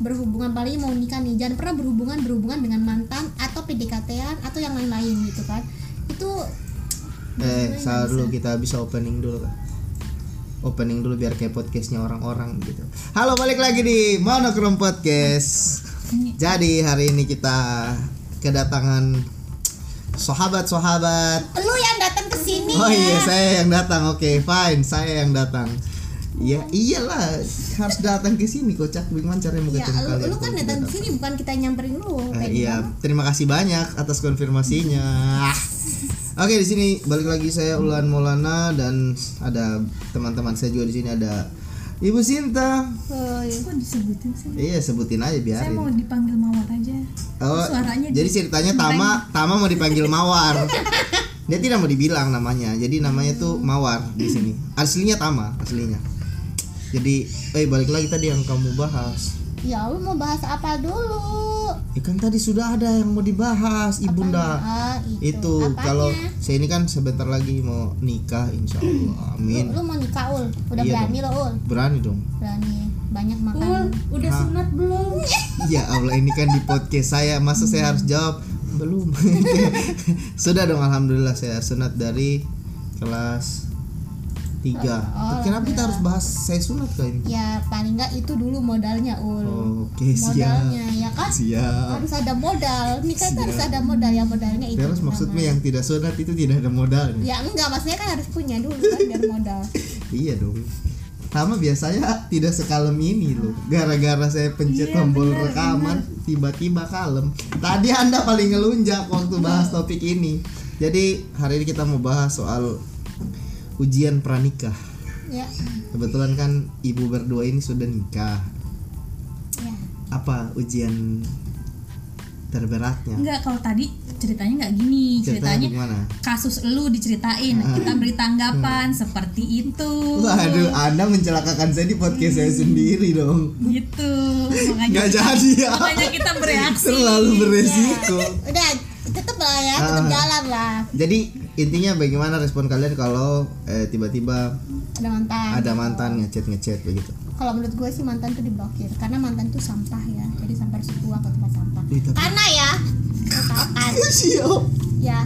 berhubungan paling mau nikah nih. Jangan pernah berhubungan berhubungan dengan mantan atau PDKT-an atau yang lain-lain gitu kan. Itu eh salah dulu kita bisa opening dulu lah opening dulu biar kayak podcastnya orang-orang gitu. Halo balik lagi di Monokrom Podcast. Jadi hari ini kita kedatangan sahabat-sahabat. Lu yang datang ke sini oh ya iya saya yang datang. Oke fine. Saya yang datang Ya iyalah harus datang ke sini kocak bagaimana caranya mau ya ketemu lu, kalian lu kan datang ke sini bukan kita nyamperin lu Eh, kayak iya, gimana? terima kasih banyak atas konfirmasinya. Oke, di sini balik lagi saya Ulan Maulana dan ada teman-teman saya juga di sini ada Ibu Sinta. Oh, iya. Kok disebutin sih? Iya, sebutin aja Saya mau dipanggil Mawar aja. Oh, suaranya jadi ceritanya Tama Tama mau dipanggil Mawar. Dia tidak mau dibilang namanya. Jadi namanya tuh Mawar di sini. Aslinya Tama, aslinya. Jadi, eh balik lagi tadi yang kamu bahas. ya lu mau bahas apa dulu? Ya kan tadi sudah ada yang mau dibahas, Ibunda. ah itu itu, Apanya? kalau saya ini kan sebentar lagi mau nikah insya Allah. Amin. lu, lu mau nikah ul? Udah Iya berani lo ul? Berani dong. Berani. Banyak makan. Udah Hah? sunat belum? ya Allah ini kan di podcast saya. Masa saya harus jawab? Belum. Sudah dong alhamdulillah saya sunat dari kelas tiga. Oh, kenapa kita harus bahas saya sunat kali ini? Ya paling nggak itu dulu modalnya ul. Oh, oke siap. Modalnya ya kan? Siap. Harus ada modal. Nikah itu harus ada modal. Ya modalnya itu terus maksudnya yang tidak sunat itu tidak ada modalnya ya enggak. Maksudnya kan harus punya dulu kan biar modal. Iya dong. Sama biasanya tidak sekalem ini loh. Gara-gara saya pencet Iya, tombol bener, rekaman, tiba-tiba kalem. Tadi Anda paling ngelunjak waktu bahas topik ini. Jadi hari ini kita mau bahas soal ujian pranikah. ya Kebetulan kan ibu berdua ini sudah nikah. ya Apa ujian terberatnya? Enggak, kalau tadi ceritanya nggak gini. Ceritanya Ceritanya gimana? kasus lu diceritain, kita beri tanggapan seperti itu. Waduh, Anda mencelakakan saya di podcast saya sendiri dong. Gitu. Makanya Nggak kita- jadi ya. Makanya kita bereaksi. Terlalu beresiko. udah tetep lah ya tetep Ah. jalan lah Jadi intinya bagaimana respon kalian kalau eh, tiba-tiba ada mantan ada mantan ngechat ngechat begitu? kalau menurut gue sih mantan tuh diblokir karena mantan tuh sampah ya jadi sampah harus dibuang ke tempat sampah Ih, tapi- karena ya kan Siap. ya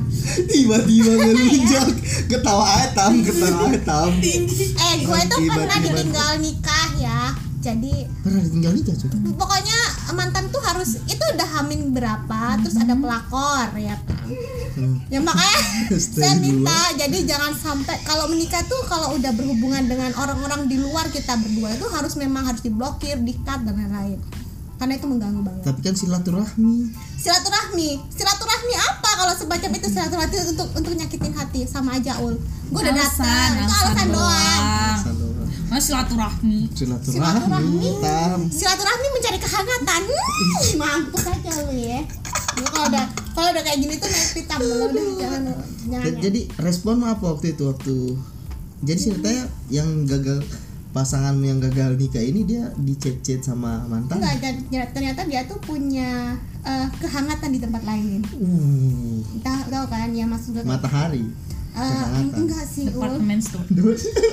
Tiba-tiba ngelunjak ketawa etam, ketawa etam. eh gue tuh pernah ditinggal nikah ya jadi Pernah ditinggal nikah cuy? pokoknya mantan tuh harus itu udah hamin berapa terus ada pelakor ya kan? Hmm. ya makanya saya minta jadi jangan sampai kalau menikah tuh kalau udah berhubungan dengan orang-orang di luar kita berdua itu harus memang harus diblokir dikat dan lain-lain. Karena itu mengganggu banget. Tapi kan silaturahmi. silaturahmi. Silaturahmi apa kalau semacam itu? Silaturahmi untuk untuk nyakitin hati. Sama aja ul. Gue udah datang itu alasan alasan doang. doang. Oh, silaturahmi. Silaturahmi. Silaturahmi. Silaturahmi mencari kehangatan hmm, mampus aja lu ya Lu kalau udah kalau udah kayak gini tuh naik pitam lu udah jangan jangan Ja- Jadi respon apa waktu itu waktu jadi ceritanya yang gagal pasangan yang gagal nikah ini dia dicet-cet sama mantan. enggak dan- ternyata dia tuh punya eh, kehangatan di tempat lain Uh, entah tahu kan ya maksud gue matahari. Kehangatan. enggak sih Departemen store.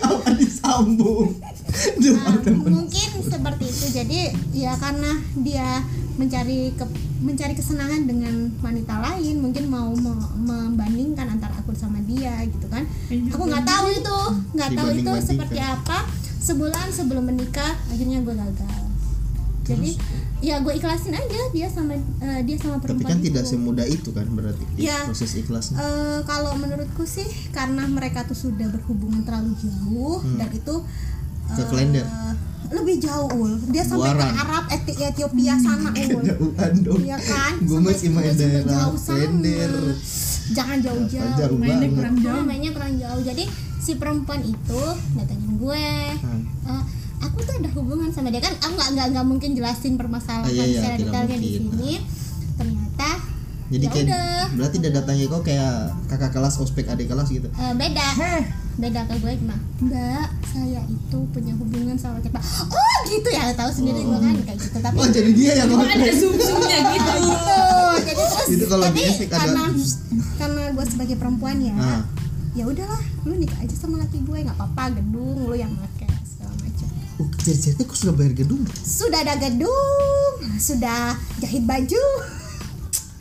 Apa disambung? Nah, temen. mungkin seperti itu. Jadi ya karena dia mencari ke, mencari kesenangan dengan wanita lain mungkin mau me- membandingkan antara aku sama dia gitu kan. Aku nggak tahu itu. Nggak tahu itu seperti apa. Sebulan sebelum menikah akhirnya gue gagal jadi ya gue ikhlasin aja dia sama eh, dia sama Tapi perempuan kan tidak itu. semudah itu kan berarti Iya. proses ikhlasnya. Eh, kalau menurutku sih karena mereka tuh sudah berhubungan terlalu jauh dan itu Hmm. Ke eh, Klender. lebih jauh ul dia sampai Buaran. ke Arab Eti- Ethiopia sana ul dong. Iya kan Gue masih main daerah. Klender. jangan jauh-jauh Jauh Mainnya kurang jauh. mainnya kurang jauh jadi si perempuan itu datangin gue Hmm. Aku tuh ada hubungan sama dia. Kan aku nggak nggak nggak mungkin jelasin permasalahan Ah, iya, iya, secara detailnya di sini. Ternyata Jadi Ya kayak udah. berarti dia datangnya kok kayak kakak kelas ospek adik kelas gitu. Eh, beda. Beda ke gue gimana mbak saya itu punya hubungan sama siapa oh gitu ya. Tahu sendiri gue kan kayak gitu. Tapi Oh jadi dia yang Cuma ada ngomong. zoom-zoomnya gitu. gitu jadi terus. Itu kalau tapi di efek ada- karena karena gue sebagai perempuan ya Ah. ya udahlah lu nikah aja sama laki gue nggak apa-apa gedung lu yang make Oh, ceritanya kok sudah bayar gedung? sudah ada gedung sudah jahit baju.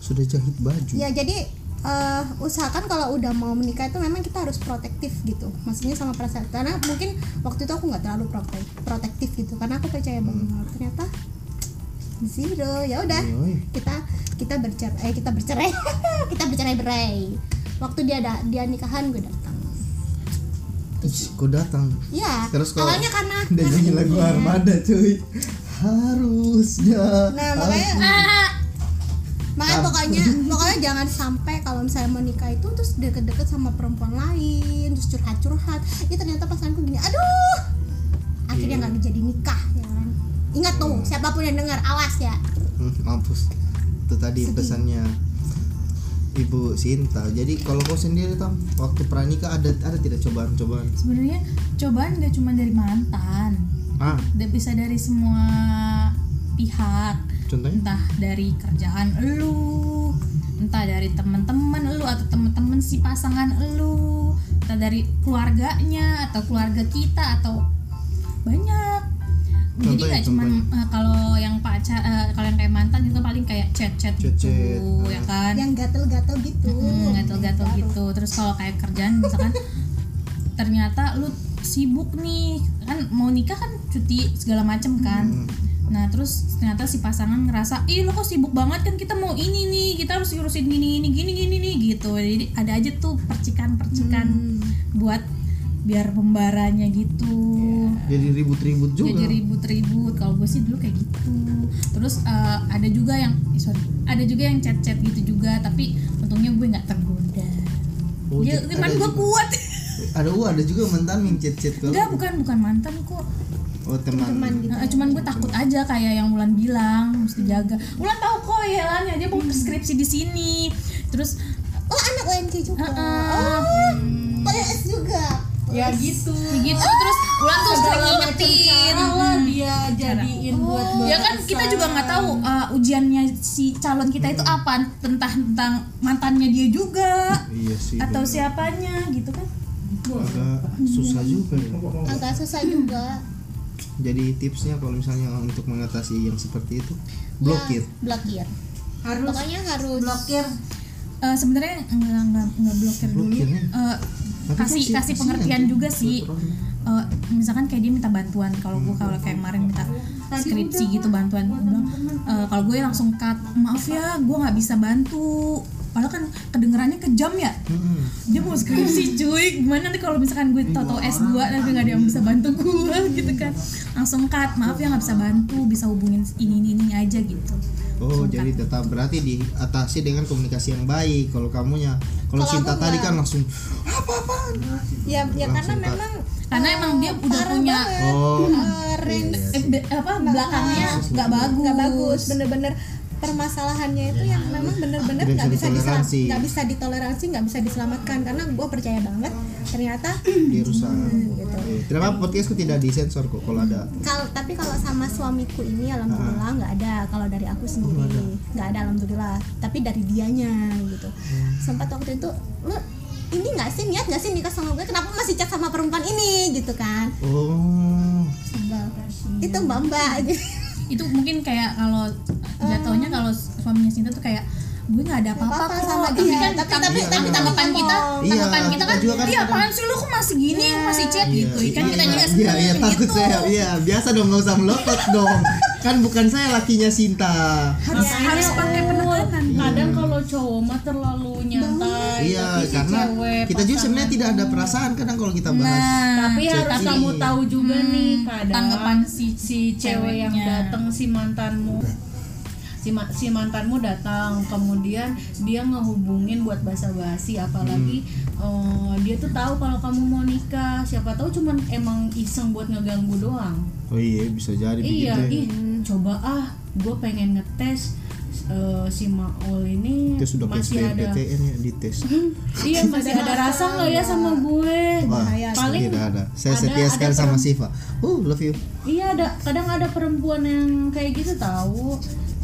Sudah jahit baju. Ya jadi eh, usahakan kalau udah mau menikah itu memang kita harus protektif gitu. Maksudnya sama perasaan. Karena mungkin waktu itu aku nggak terlalu protek- protektif gitu. Karena aku percaya bahwa ternyata zero. Ya udah kita kita bercerai eh kita bercerai. Kita bercerai berai waktu dia ada dia nikahan gue datang Ih, kok datang. Ya Terus kalau- awalnya karena udah nyanyi lagu armada cuy. Harusnya nah makanya Ah, makanya pokoknya pokoknya jangan sampai kalau misalnya mau nikah itu terus deket-deket sama perempuan lain terus curhat-curhat. Ya ternyata pasanganku gini aduh! Akhirnya Iya. nggak jadi nikah ya kan? Ingat tuh siapa pun yang dengar awas ya. Hmm, mampus. Itu tadi Sedih. pesannya Ibu Sinta. Jadi kalau kau sendiri tam waktu pranikah ada ada tidak cobaan-cobaan? sebenarnya cobaan gak cuma dari mantan Ah, bisa dari semua pihak contohnya? entah dari kerjaan elu entah dari teman-teman elu atau teman-teman si pasangan elu entah dari keluarganya atau keluarga kita atau banyak jadi Contohnya, nggak cuma contohnya. kalau yang pacar eh, kalau yang kayak mantan itu paling kayak chat-chat gitu Chat-chat, ya kan? Yang gatel-gatel gitu. Hmm, gatel-gatel gitu. Terus kalau kayak kerjaan misalkan ternyata lu sibuk nih kan mau nikah kan cuti segala macem kan? Hmm. nah terus ternyata si pasangan ngerasa ih lo kok sibuk banget kan? Kita mau ini nih kita harus urusin gini gini gini gini nih gitu. Jadi ada aja tuh percikan-percikan Hmm. buat biar pembaranya gitu. Jadi ribut-ribut juga. jadi ribut-ribut. Kalau gue sih dulu kayak gitu. Terus eh, ada juga yang eh, sorry ada juga yang chat-chat gitu juga tapi untungnya gue nggak tergoda. Oh, ya ada gue kuat. Ada oh, ada juga mantan yang chat-chat kau. enggak bukan bukan mantan kok. Oh, teman. teman gitu. Eh, cuman gue takut aja kayak yang Wulan bilang mesti jaga. Wulan tahu kok ya Lan ya dia mau skripsi di sini. Terus oh anak UNC juga. Eh, eh, oh PLS juga ya gitu. ya gitu terus Wulan tuh sering ngingetin lah dia jadiin buat ya kan kita juga nggak tahu uh, ujiannya si calon kita itu apa. Tentang tentang mantannya dia juga Iya sih. atau benar. siapanya gitu kan. Agak susah juga ya. agak susah juga. Jadi tipsnya kalau misalnya untuk mengatasi yang seperti itu blokir. ya, blokir. Harus pokoknya harus blokir Eh, sebenarnya nggak nggak nggak blokir dulu. Eh, kan kasih sih, kasih pengertian juga sih. Eh, misalkan kayak dia minta bantuan kalau gue kalau kayak kemarin minta skripsi gitu bantuan gue bilang "Eh, kalau gue langsung cut maaf ya gue nggak bisa bantu. Padahal kan kedengerannya kejam ya? Mm-mm. dia mau skripsi cuy. Gimana nanti kalau misalkan gue tau S2 nanti nggak ada yang bisa bantu gue gitu kan. Langsung cut maaf ya nggak bisa bantu bisa hubungin ini ini, ini aja gitu Oh, jadi tetap berarti diatasi dengan komunikasi yang baik. Kalau kamunya, kalau Sinta aku tadi kan langsung apa-apaan. ya ya karena Langsung cut. memang karena emang dia udah punya banget. Oh. Eh, range eh, be- apa belakangnya nggak bagus nggak bagus bener-bener permasalahannya itu yang memang bener-bener Nggak bisa ditoleransi. nggak bisa ditoleransi nggak bisa diselamatkan karena gue percaya banget ternyata Dirusak. gitu. Oke. Kenapa podcastku tidak disensor kok kalau ada? kalau tapi kalau sama suamiku ini alhamdulillah nggak ada. Kalau dari aku sendiri nggak ada alhamdulillah. Tapi dari dianya gitu. Sempat waktu itu lu ini nggak sih? Niat nggak sih nikah sama gue? Kenapa masih chat sama perempuan ini? Gitu kan. Oh, sebel. Itu mbak mbak gitu itu mungkin kayak kalau jatuhnya kalau suaminya Sinta tuh kayak gue nggak ada apa-apa Apa-apa kok sama tapi dia. kan Tapi- tapi tapi- tapi tanggapan ngomong. kita Iya, tanggapan kita kan kita juga kan iya apaan sih lu kok masih gini masih chat gitu kan kita juga iya, iya, takut gitu. saya. Iya, biasa dong nggak usah melotot dong. Kan bukan saya lakinya Sinta. harus Ya, harus pakai penekanan kadang kalau cowok mah terlalu nyantai Iya, tapi si karena cewek kita juga sebenarnya tidak ada perasaan kadang kalau kita bahas. nah tapi harus ini. kamu tahu juga nih kadang tanggapan si si cewek yang ceweknya. datang si mantanmu si, ma- si mantanmu datang kemudian dia ngehubungin buat basa-basi apalagi eh, dia tuh tahu kalau kamu mau nikah siapa tahu cuman emang iseng buat ngeganggu doang Oh iya, bisa jadi iya begitu. ya. ih coba ah gue pengen ngetes eh, si Maul ini sudah masih ada PTN ya dites. iya masih ada rasa nggak ya sama gue Wah, paling tidak ada. Saya ada- setia ada sekali sama Siva. Uh, love you. Iya ada kadang ada perempuan yang kayak gitu tahu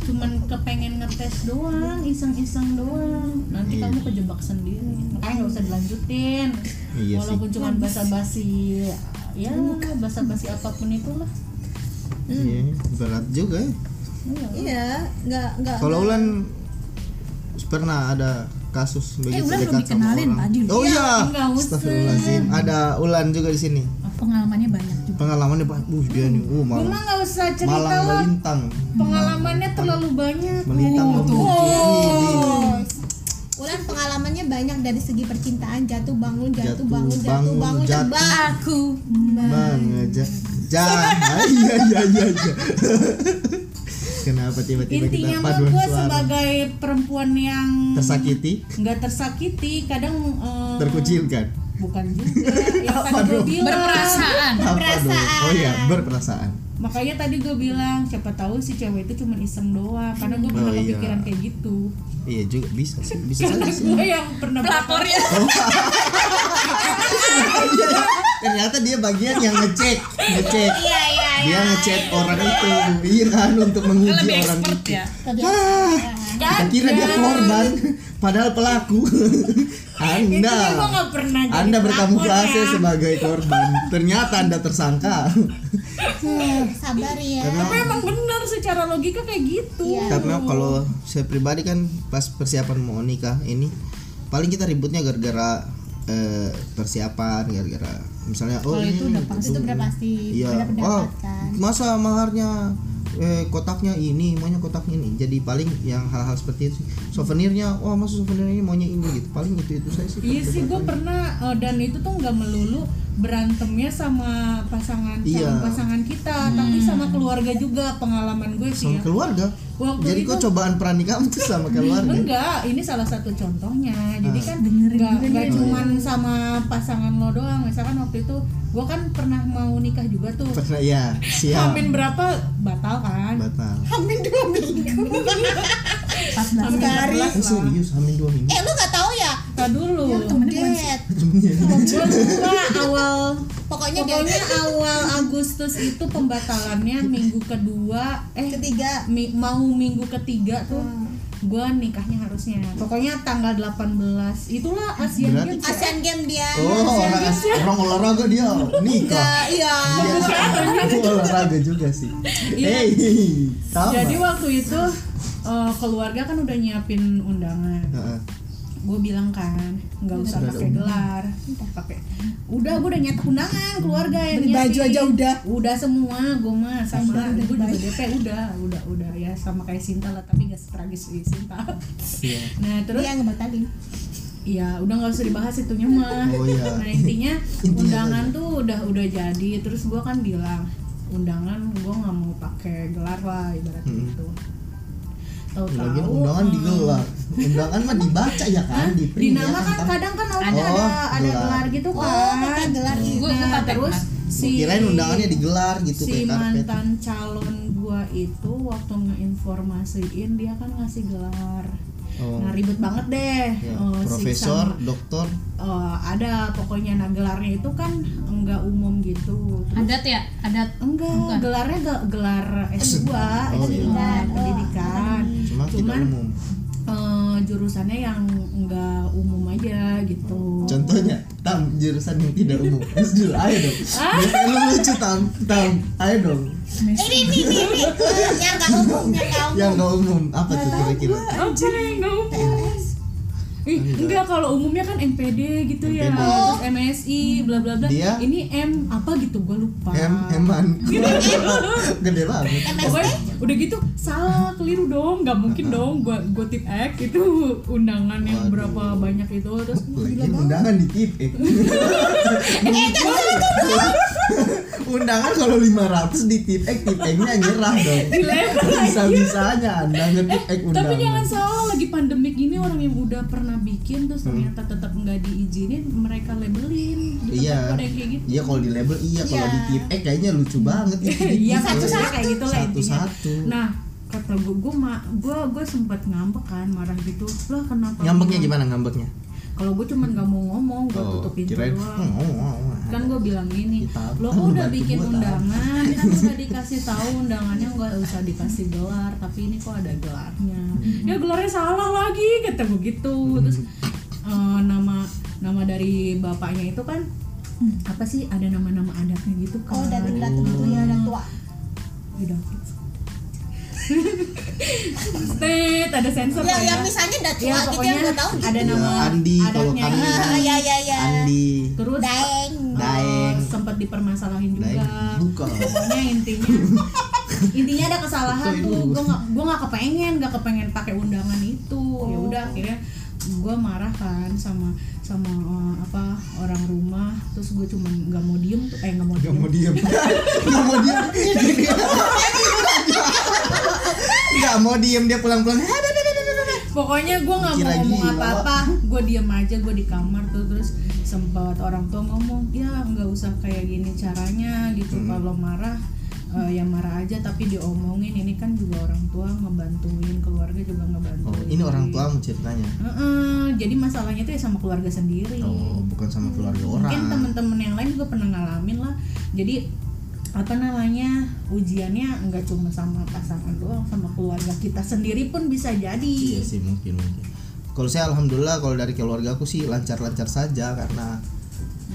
cuman kepengen ngetes doang iseng-iseng doang nanti Iya. kamu kejebak sendiri makanya nggak usah dilanjutin Iya walaupun cuman basa-basi ya basa-basi apa pun itulah Iya, berat juga ya. iya nggak nggak Kalau Ulan pernah ada kasus begitu Ulan belum dekat sama dikenalin orang. tadi. Oh iya. Enggak usah. Astagfirullahaladzim. Ada Ulan juga di sini. Pengalamannya banyak juga. Pengalamannya Pak. Uh, dia nih. Uh, Gue malang. mah nggak usah cerita Malang lah. melintang. Pengalamannya terlalu banyak. Melintang Oh, memuji. Oh. Ulan pengalamannya banyak dari segi percintaan jatuh bangun jatuh, Jatuh, bangun jatuh bangun, bangun jatuh. Aku Bang aja. Jangan. Iya iya iya. Kenapa tiba-tiba Intinya kita paduan gue suara? sebagai perempuan yang Tersakiti, nggak tersakiti, kadang eh, terkucilkan. bukan juga. yang tadi gue bilang. berperasaan. Dong? Oh iya, berperasaan. Makanya tadi gue bilang siapa tahu si cewek itu cuma iseng doang. Karena gue pernah Oh, iya. kepikiran kayak gitu. Iya juga bisa sih, bisa Karena sih. gue yang pernah Pelapornya. Iya, Ternyata dia bagian yang ngecek, ngecek. iya iya Dia ngecek orang itu, kan untuk menguji Lebih orang expert itu. ya. Ah, kita kira dia korban, padahal pelaku. Anda, Anda berkamuflase ya. sebagai korban. Ternyata Anda tersangka. sabar ya Karena Tapi emang bener secara logika kayak gitu. Iya. karena kalau saya pribadi kan pas persiapan mau nikah ini paling kita ributnya gara-gara eh, persiapan gara-gara. Misalnya oh ini itu udah pasti. itu udah pasti iya. pendapat oh kan masa maharnya eh, kotaknya ini maunya kotaknya ini jadi paling yang hal-hal seperti itu souvenirnya wah masa souvenir ini maunya ini gitu paling itu itu saya sih Iya sih gue pernah eh, dan itu tuh nggak melulu berantemnya sama pasangan Iya. calon pasangan kita, tapi sama keluarga juga pengalaman gue sih sama ya. keluarga Waktu jadi itu kok cobaan pranikah itu sama keluarga enggak, ini salah satu contohnya. Jadi Ah. kan enggak nih. cuman sama pasangan lo doang. Misalkan waktu itu gue kan pernah mau nikah juga tuh. pernah ya siap Hamin berapa batal kan? batal Hamin dua minggu 14 Hamin. 14 eh, serius hamin dua minggu eh lu nggak tahu ya Tadi dulu. Dead. Gue lupa awal pokoknya Pokoknya dia awal Agustus itu pembatalannya minggu kedua eh ketiga mi- mau minggu ketiga tuh Hmm. Gua nikahnya harusnya pokoknya tanggal 18 itulah Asian Berarti- Games ya. Asian Game dia Oh, orang, orang olahraga dia nikah. Enggak, iya Dia olahraga juga sih. Iya. Hey, sama. jadi waktu itu eh, keluarga kan udah nyiapin undangan Heeh. Gue bilang kan nggak usah pakai gelar pakai udah gue udah nyetak undangan keluarga yang Beli baju aja udah. udah semua gue mah sama Udah, udah gue juga. DP udah udah udah ya sama kayak Sinta lah tapi gak setragis si Sinta Iya. nah terus dia ngebatalin Iya, udah nggak usah dibahas itunya mah. Oh, iya. Nah intinya undangan tuh udah udah jadi. Terus gua kan bilang undangan gua nggak mau pakai gelar lah ibaratnya Hmm. Gitu. Lagian Tahu-tahu undangan digelar. Undangan mah dibaca ya kan, di print di ya nama kan kadang kan ada Oh, ada, ada gelar. gelar gitu oh kan. pakai gelar gitu Nah, pakai terus gelar. si Kirain undangannya digelar gitu si mantan calon gua itu waktu ngeinformasiin dia kan ngasih gelar. Oh. Nah ribet banget deh. Ya, si profesor, sama- doktor, Eh, ada pokoknya nah gelarnya itu kan enggak umum gitu Terus- Adat ya? Adat enggak Bukan. gelarnya ge- gelar S2 Oh, S2 iya. pendidikan cuma tidak cuman umum. Eh, jurusannya yang enggak umum aja gitu. Contohnya, tam jurusan yang tidak umum. Terus dulu, ayo dong. Biasanya lu lucu tam, tam, ayo dong. ini ini ini ini. Yang nggak umum yang nggak umum. Yang umum. Apa tuh kira-kira? apa yang enggak umum Ih, enggak kalau umumnya kan MPD gitu ya, MPD. terus MSI bla bla bla. Dia? Ini M apa gitu gua lupa. Em, eman. Gede banget. Pokoknya udah gitu salah keliru dong nggak mungkin dong gua gua tip X itu undangan yang Waduh. berapa banyak itu terus Lagi undangan di tip X. undangan kalau 500 di tip X, tip X-nya nyerah dong. Bisa-bisanya Anda ngetip X undangan. tapi jangan salah lagi pandemik ini orang yang udah pernah bikin terus ternyata tetap nggak diizinin mereka labelin tempat Iya. kayak gitu Iya kalau di label iya, kalau Iya. di tip X kayaknya lucu banget itu. Iya Gitu. satu-satu kayak gitu lah intinya. Satu-satu. Nah kata gue gue gue gue sempat ngambek kan marah gitu lah kenapa Ngambeknya gimana ngambeknya? Kalau gue cuman nggak mau ngomong gue Oh, tutup pintu kirain, doang. Oh, oh, oh. kan gue bilang gini lo kok udah bikin undangan kan udah dikasih tahu undangannya nggak usah dikasih gelar tapi ini kok ada gelarnya. Hmm. ya gelarnya salah lagi kata begitu terus eh, nama nama dari bapaknya itu kan apa sih ada nama-nama adatnya gitu kan. Oh dari tertentu ya dan tua. Udah Tet, ada sensor ya ya. misalnya udah tua Ya, gitu yang gue tahu gitu ada Ya, nama Andi kalau kami Ah, ya ya ya. Andi. Terus Daeng. Daeng. eh, sempat dipermasalahin juga. Daeng. Bukan. pokoknya intinya intinya ada kesalahan tuh. gue nggak gue nggak kepengen nggak kepengen pakai undangan itu. Ya udah akhirnya gue marah kan sama sama eh, apa orang rumah. Terus gue cuma nggak mau diem tuh. Eh nggak mau Gak diem. mau diem. Gak mau diem Gak mau diem dia pulang-pulang. Pokoknya gue nggak mau ngomong apa-apa. Gue diem aja gue di kamar tuh terus sempat orang tua ngomong ya nggak usah kayak gini caranya gitu. Hmm. kalau marah eh, ya marah aja tapi diomongin. Ini kan juga orang tua ngebantuin keluarga juga ngebantuin. Oh ini orang tuamu ceritanya? Heeh, jadi masalahnya tuh ya sama keluarga sendiri. Oh bukan sama keluarga orang. mungkin temen-temen yang lain juga pernah ngalamin lah. Jadi apa namanya ujiannya nggak cuma sama pasangan doang sama keluarga kita sendiri pun bisa jadi Iya sih mungkin mungkin. Kalau saya alhamdulillah kalau dari keluarga aku sih lancar-lancar saja karena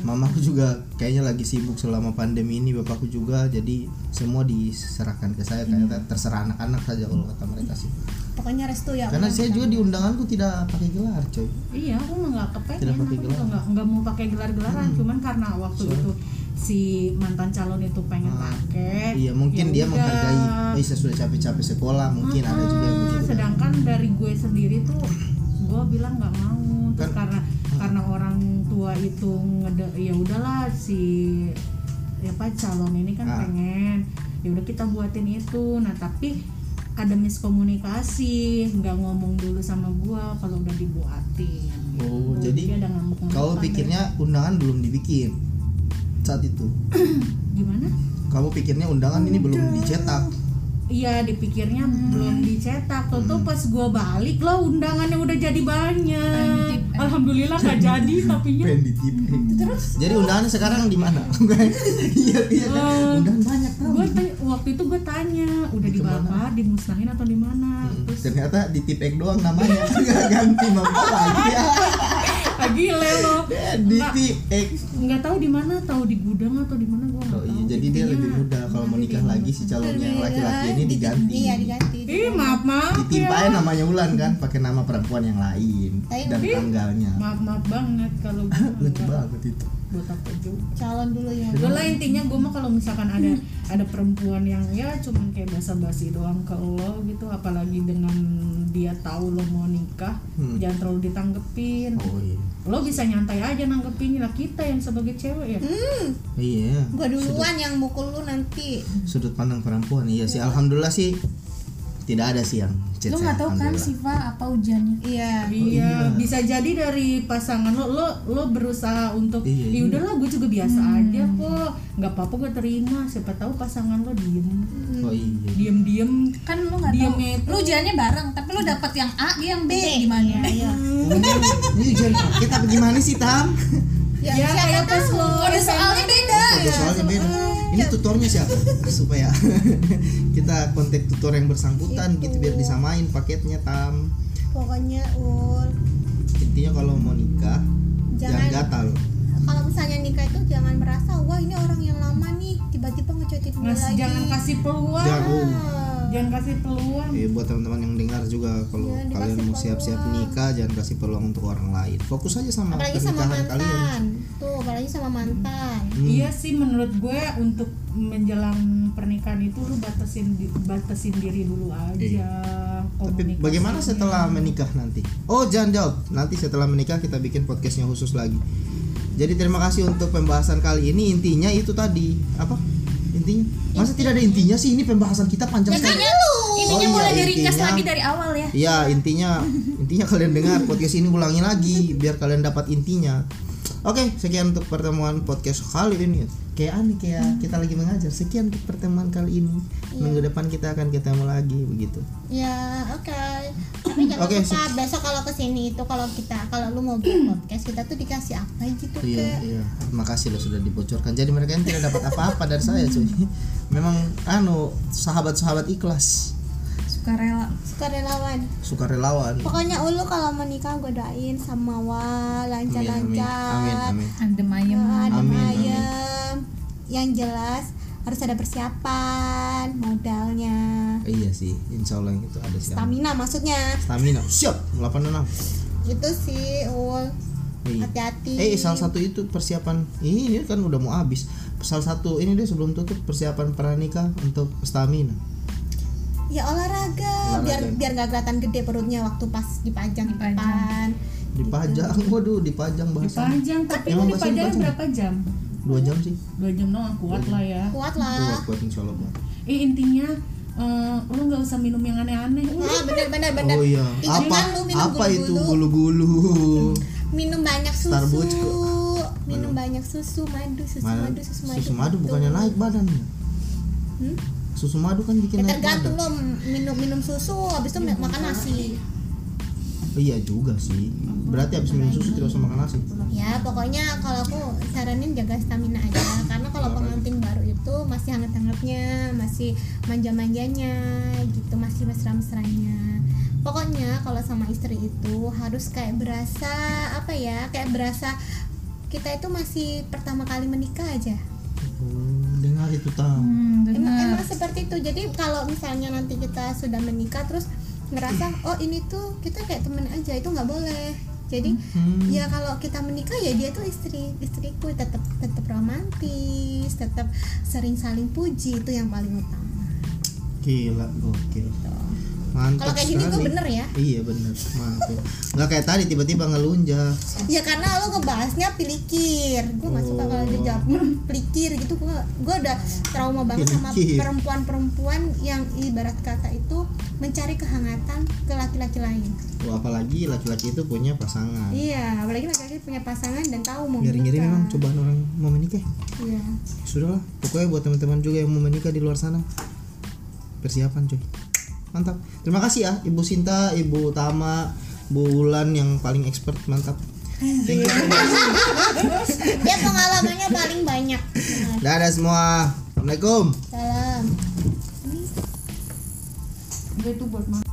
mamaku juga kayaknya lagi sibuk selama pandemi ini bapakku juga jadi semua diserahkan ke saya kayak terserah anak-anak saja kalau kata mereka sih. pokoknya restu ya Karena saya juga di undanganku tidak pakai gelar coy. Iya, aku nggak kepengen, Tidak pakai aku gelar. nggak nggak mau pakai gelar-gelaran, cuman karena waktu So- itu si mantan calon itu pengen Ah, pakai. Iya mungkin ya dia udah. menghargai. Oh, saya sudah capek-capek sekolah mungkin ada juga yang begitu. kan. Sedangkan dari gue sendiri tuh, gue bilang nggak mau, terus Kan- karena karena orang tua itu ngede, ya udahlah si ya apa calon ini kan Ah. pengen, ya udah kita buatin itu. Nah tapi ada miskomunikasi, nggak ngomong dulu sama gue kalau udah dibuatin. Oh, Gitu. jadi deh. pikirnya undangan belum dibikin saat itu. gimana? Kamu pikirnya undangan ini belum dicetak. Iya dipikirnya Hmm. belum dicetak Tuh tuh pas gua balik loh undangannya udah jadi banyak eh. Alhamdulillah nggak jadi tapi. Terus jadi undangannya sekarang di mana? Iya iya kan. Eh, Undangan banyak tau. Gua waktu itu gue tanya udah dibakar, dimusnahin atau di mana? Hmm, Terus Ternyata di tip egg doang namanya nggak ganti mama lagi ya. lagi lelo Di tip egg. nggak tahu di mana, tahu di gudang atau di mana gua nggak Oh iya, jadi dia lebih muda kalau mau nikah lagi si calonnya yang laki-laki ini diganti. iya diganti Ih maaf maaf Ditimpain ya. namanya Ulan kan, pakai nama perempuan yang lain Tapi dan tanggalnya. Maaf maaf banget kalau gua Lucu nggak banget itu. buat apa juga. calon dulu ya Gue lah intinya gue mah kalau misalkan ada ada perempuan yang ya cuman kayak basa-basi doang ke lo gitu apalagi dengan dia tahu lo mau nikah Hmm. jangan terlalu ditanggepin Oh iya. Lo bisa nyantai aja nanggepinnya. Lah kita yang sebagai cewek ya. Hmm. Iya. gua duluan yang mukul lu nanti. Sudut pandang perempuan. Iya sih. Alhamdulillah sih tidak ada sih yang chat Lu saya, nggak tahu kan. Siva apa ujiannya? iya iya bisa jadi dari pasangan lo lo lo berusaha untuk Iya, ya iya. udahlah gue juga biasa aja kok nggak apa-apa gue terima siapa tahu pasangan lo diem Oh iya. diem diem Kan lu nggak tahu. Itu- Lu ujiannya bareng, tapi lu dapet yang A, dia yang B, gimana? iya Oh, ini ujian paket apa gimana sih Tam? ya, ya siapa kayak pas tahu. lo Oh, ada soalnya beda. Oh, soalnya beda. Ini tutornya siapa? Supaya kita kontak tutor yang bersangkutan gitu biar disamain paketnya Tam. pokoknya ul Intinya kalau mau nikah jangan, Jangan- gatal. kalau misalnya nikah itu jangan merasa wah ini orang yang lama nih tiba-tiba Ngas- lagi jangan kasih peluang Jangan. Jangan kasih peluang Eh, buat teman-teman yang dengar juga kalau Jangan kalian mau siap-siap nikah jangan kasih peluang untuk orang lain. Fokus aja sama apalagi sama pernikahan mantan kalian. tuh apalagi sama mantan Hmm. Iya sih menurut gue untuk menjelang pernikahan itu lu batasin batasin diri dulu aja. Iya. Tapi bagaimana setelah menikah nanti? Oh, jangan jawab. Nanti setelah menikah kita bikin podcastnya khusus lagi. Jadi terima kasih untuk pembahasan kali ini. Intinya itu tadi apa? Intinya? Masa tidak ada intinya sih? Ini pembahasan kita panjang sekali. Intinya Oh iya, mulai dari intinya- lagi dari awal ya. Iya, intinya intinya kalian dengar podcast ini ulangi lagi biar kalian dapat intinya. Oke, sekian untuk pertemuan podcast kali ini. Kayak aneh kayak kita lagi mengajar. Sekian untuk pertemuan kali ini. Minggu depan kita akan ketemu lagi begitu. ya oke tapi jangan Oke, lupa besok kalau ke sini itu kalau kita kalau lu mau bikin podcast kita tuh dikasih apa gitu Iya, kayak iya. Makasih loh sudah dibocorkan. Jadi mereka yang tidak dapat apa-apa dari saya, cuy. Memang anu sahabat-sahabat ikhlas, Sukarela. sukarelawan sukarelawan. pokoknya ulu kalau menikah gue doain sama wa Amin, amin, lancar-lancar amin, amin. Amin, amin. ayem yang jelas harus ada persiapan modalnya iya sih insya Allah yang itu ada sih stamina maksudnya stamina siap 86 itu sih ul Iya. hati-hati Eh salah satu itu persiapan ini kan udah mau habis. Salah satu ini deh sebelum tutup persiapan pranikah untuk stamina. ya olahraga, Olahraga. biar biar nggak kelihatan gede perutnya waktu pas dipajang di Dipajang. depan Dipajang, waduh dipajang bahasa. Dipajang tapi itu dipajang? berapa jam? Dua jam sih. Dua jam doang kuat lah ya. kuat Kuat lah kuat insya Allah kuat. Eh intinya eh, lu nggak usah minum yang aneh-aneh. Ah benar benar benar Oh iya. Apa lu minum apa itu gulu-gulu? minum banyak susu Starbucks minum banyak susu madu susu Mana- madu susu madu Susu madu bukannya naik badannya. Hmm? Susu madu kan bikin Ya, naik tergantung badan. lo minum minum susu habis itu makan nasi iya juga sih. Berarti habis minum susu tidak usah makan nasi. ya pokoknya kalau aku saranin jaga stamina aja karena kalau pengantin baru itu masih hangat-hangatnya masih manja-manjanya gitu masih mesra-mesranya pokoknya kalau sama istri itu harus kayak berasa apa ya kayak berasa kita itu masih pertama kali menikah aja Oh, dengar itu tahu. Hmm, emang, emang seperti itu jadi kalau misalnya nanti kita sudah menikah terus ngerasa oh ini tuh kita kayak temen aja itu nggak boleh jadi Hmm. ya kalau kita menikah ya dia tuh istri istriku tetap tetap romantis tetap sering saling puji itu yang paling utama Gila, gokil. Mantap kalau kayak gini gue bener ya Iya bener, mantap. Nggak kayak tadi tiba-tiba ngelunjak. ya karena lo ngebahasnya pelikir gue nggak suka kalau Oh. dijawab pelikir gitu gue gue udah trauma banget sama perempuan-perempuan yang ibarat kata itu mencari kehangatan ke laki-laki lain Wah, apalagi laki-laki itu punya pasangan. iya apalagi laki-laki punya pasangan dan tahu mau menikah. memang cobaan orang mau menikah. iya Sudahlah, pokoknya buat teman-teman juga yang mau menikah di luar sana. Persiapan coy. Mantap. Terima kasih ya Ibu Sinta, Ibu Tama, Bu Wulan yang paling expert, mantap. Thank you. dia pengalamannya paling banyak Dadah semua. Assalamualaikum. salam itu buat makan.